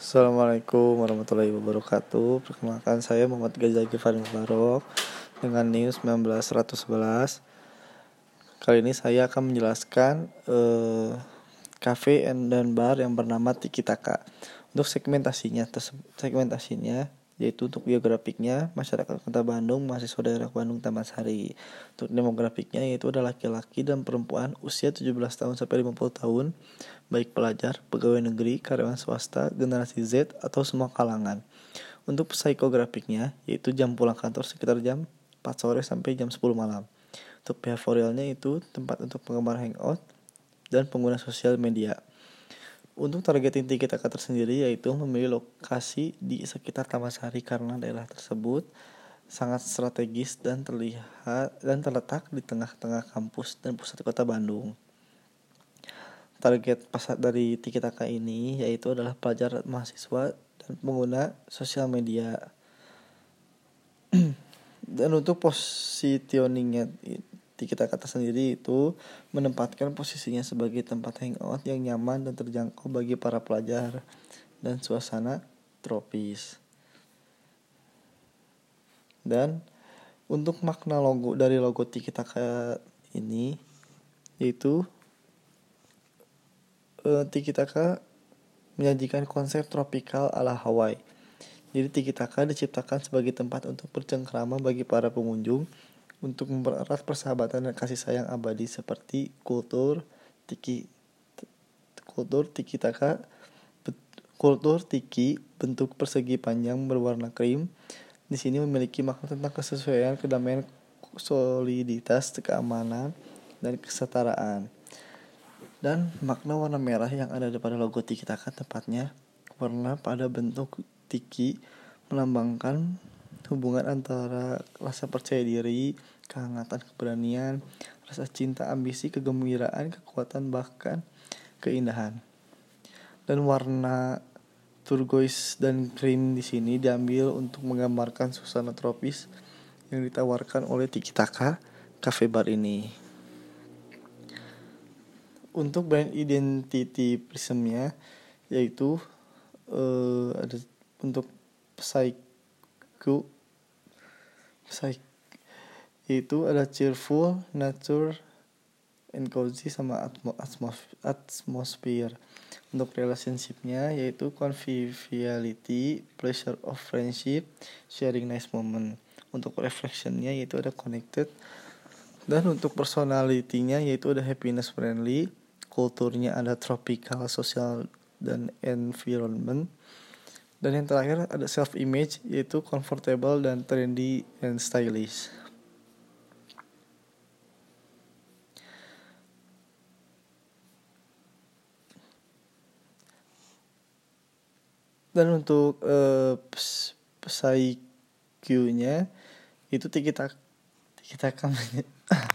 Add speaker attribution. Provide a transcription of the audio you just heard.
Speaker 1: Assalamualaikum warahmatullahi wabarakatuh. Perkenalkan saya Muhammad Gajal Gifarin Barok Dengan News 19111 Kali ini saya akan menjelaskan eh, Cafe dan bar yang bernama Tiki Taka. Untuk segmentasinya Segmentasinya yaitu untuk biografiknya masyarakat kota Bandung mahasiswa daerah Bandung Taman Sari untuk demografiknya yaitu adalah laki-laki dan perempuan usia 17 tahun sampai 50 tahun baik pelajar, pegawai negeri, karyawan swasta, generasi Z atau semua kalangan. Untuk psikografiknya yaitu jam pulang kantor sekitar jam 4 sore sampai jam 10 malam. Untuk behavioralnya itu tempat untuk penggemar hangout dan pengguna sosial media. Untuk target inti kita tersendiri yaitu memilih lokasi di sekitar Taman Sari karena daerah tersebut sangat strategis dan terlihat dan terletak di tengah-tengah kampus dan pusat kota Bandung. Target pasar dari Tikitaka ini yaitu adalah pelajar mahasiswa dan pengguna sosial media. dan untuk positioningnya kita kata sendiri itu menempatkan posisinya sebagai tempat hangout yang nyaman dan terjangkau bagi para pelajar dan suasana tropis. Dan untuk makna logo dari logo Tikitaka ini yaitu uh, Tikitaka menyajikan konsep tropikal ala Hawaii. Jadi Tikitaka diciptakan sebagai tempat untuk bercengkrama bagi para pengunjung untuk mempererat persahabatan dan kasih sayang abadi seperti kultur tiki kultur tiki taka kultur tiki bentuk persegi panjang berwarna krim di sini memiliki makna tentang kesesuaian kedamaian soliditas keamanan dan kesetaraan dan makna warna merah yang ada pada logo tiki taka tepatnya warna pada bentuk tiki melambangkan hubungan antara rasa percaya diri, kehangatan, keberanian, rasa cinta, ambisi, kegembiraan, kekuatan, bahkan keindahan. Dan warna turquoise dan krim di sini diambil untuk menggambarkan suasana tropis yang ditawarkan oleh Tiki Taka Cafe Bar ini. Untuk brand identity prismnya yaitu uh, ada untuk Psycho Psych itu ada cheerful, nature, and cozy sama atmosphere. Untuk relationshipnya yaitu conviviality, pleasure of friendship, sharing nice moment. Untuk reflectionnya yaitu ada connected. Dan untuk personality-nya yaitu ada happiness friendly, kulturnya ada tropical, social, dan environment dan yang terakhir ada self image yaitu comfortable dan trendy and stylish. Dan untuk uh, psy nya itu kita kita kan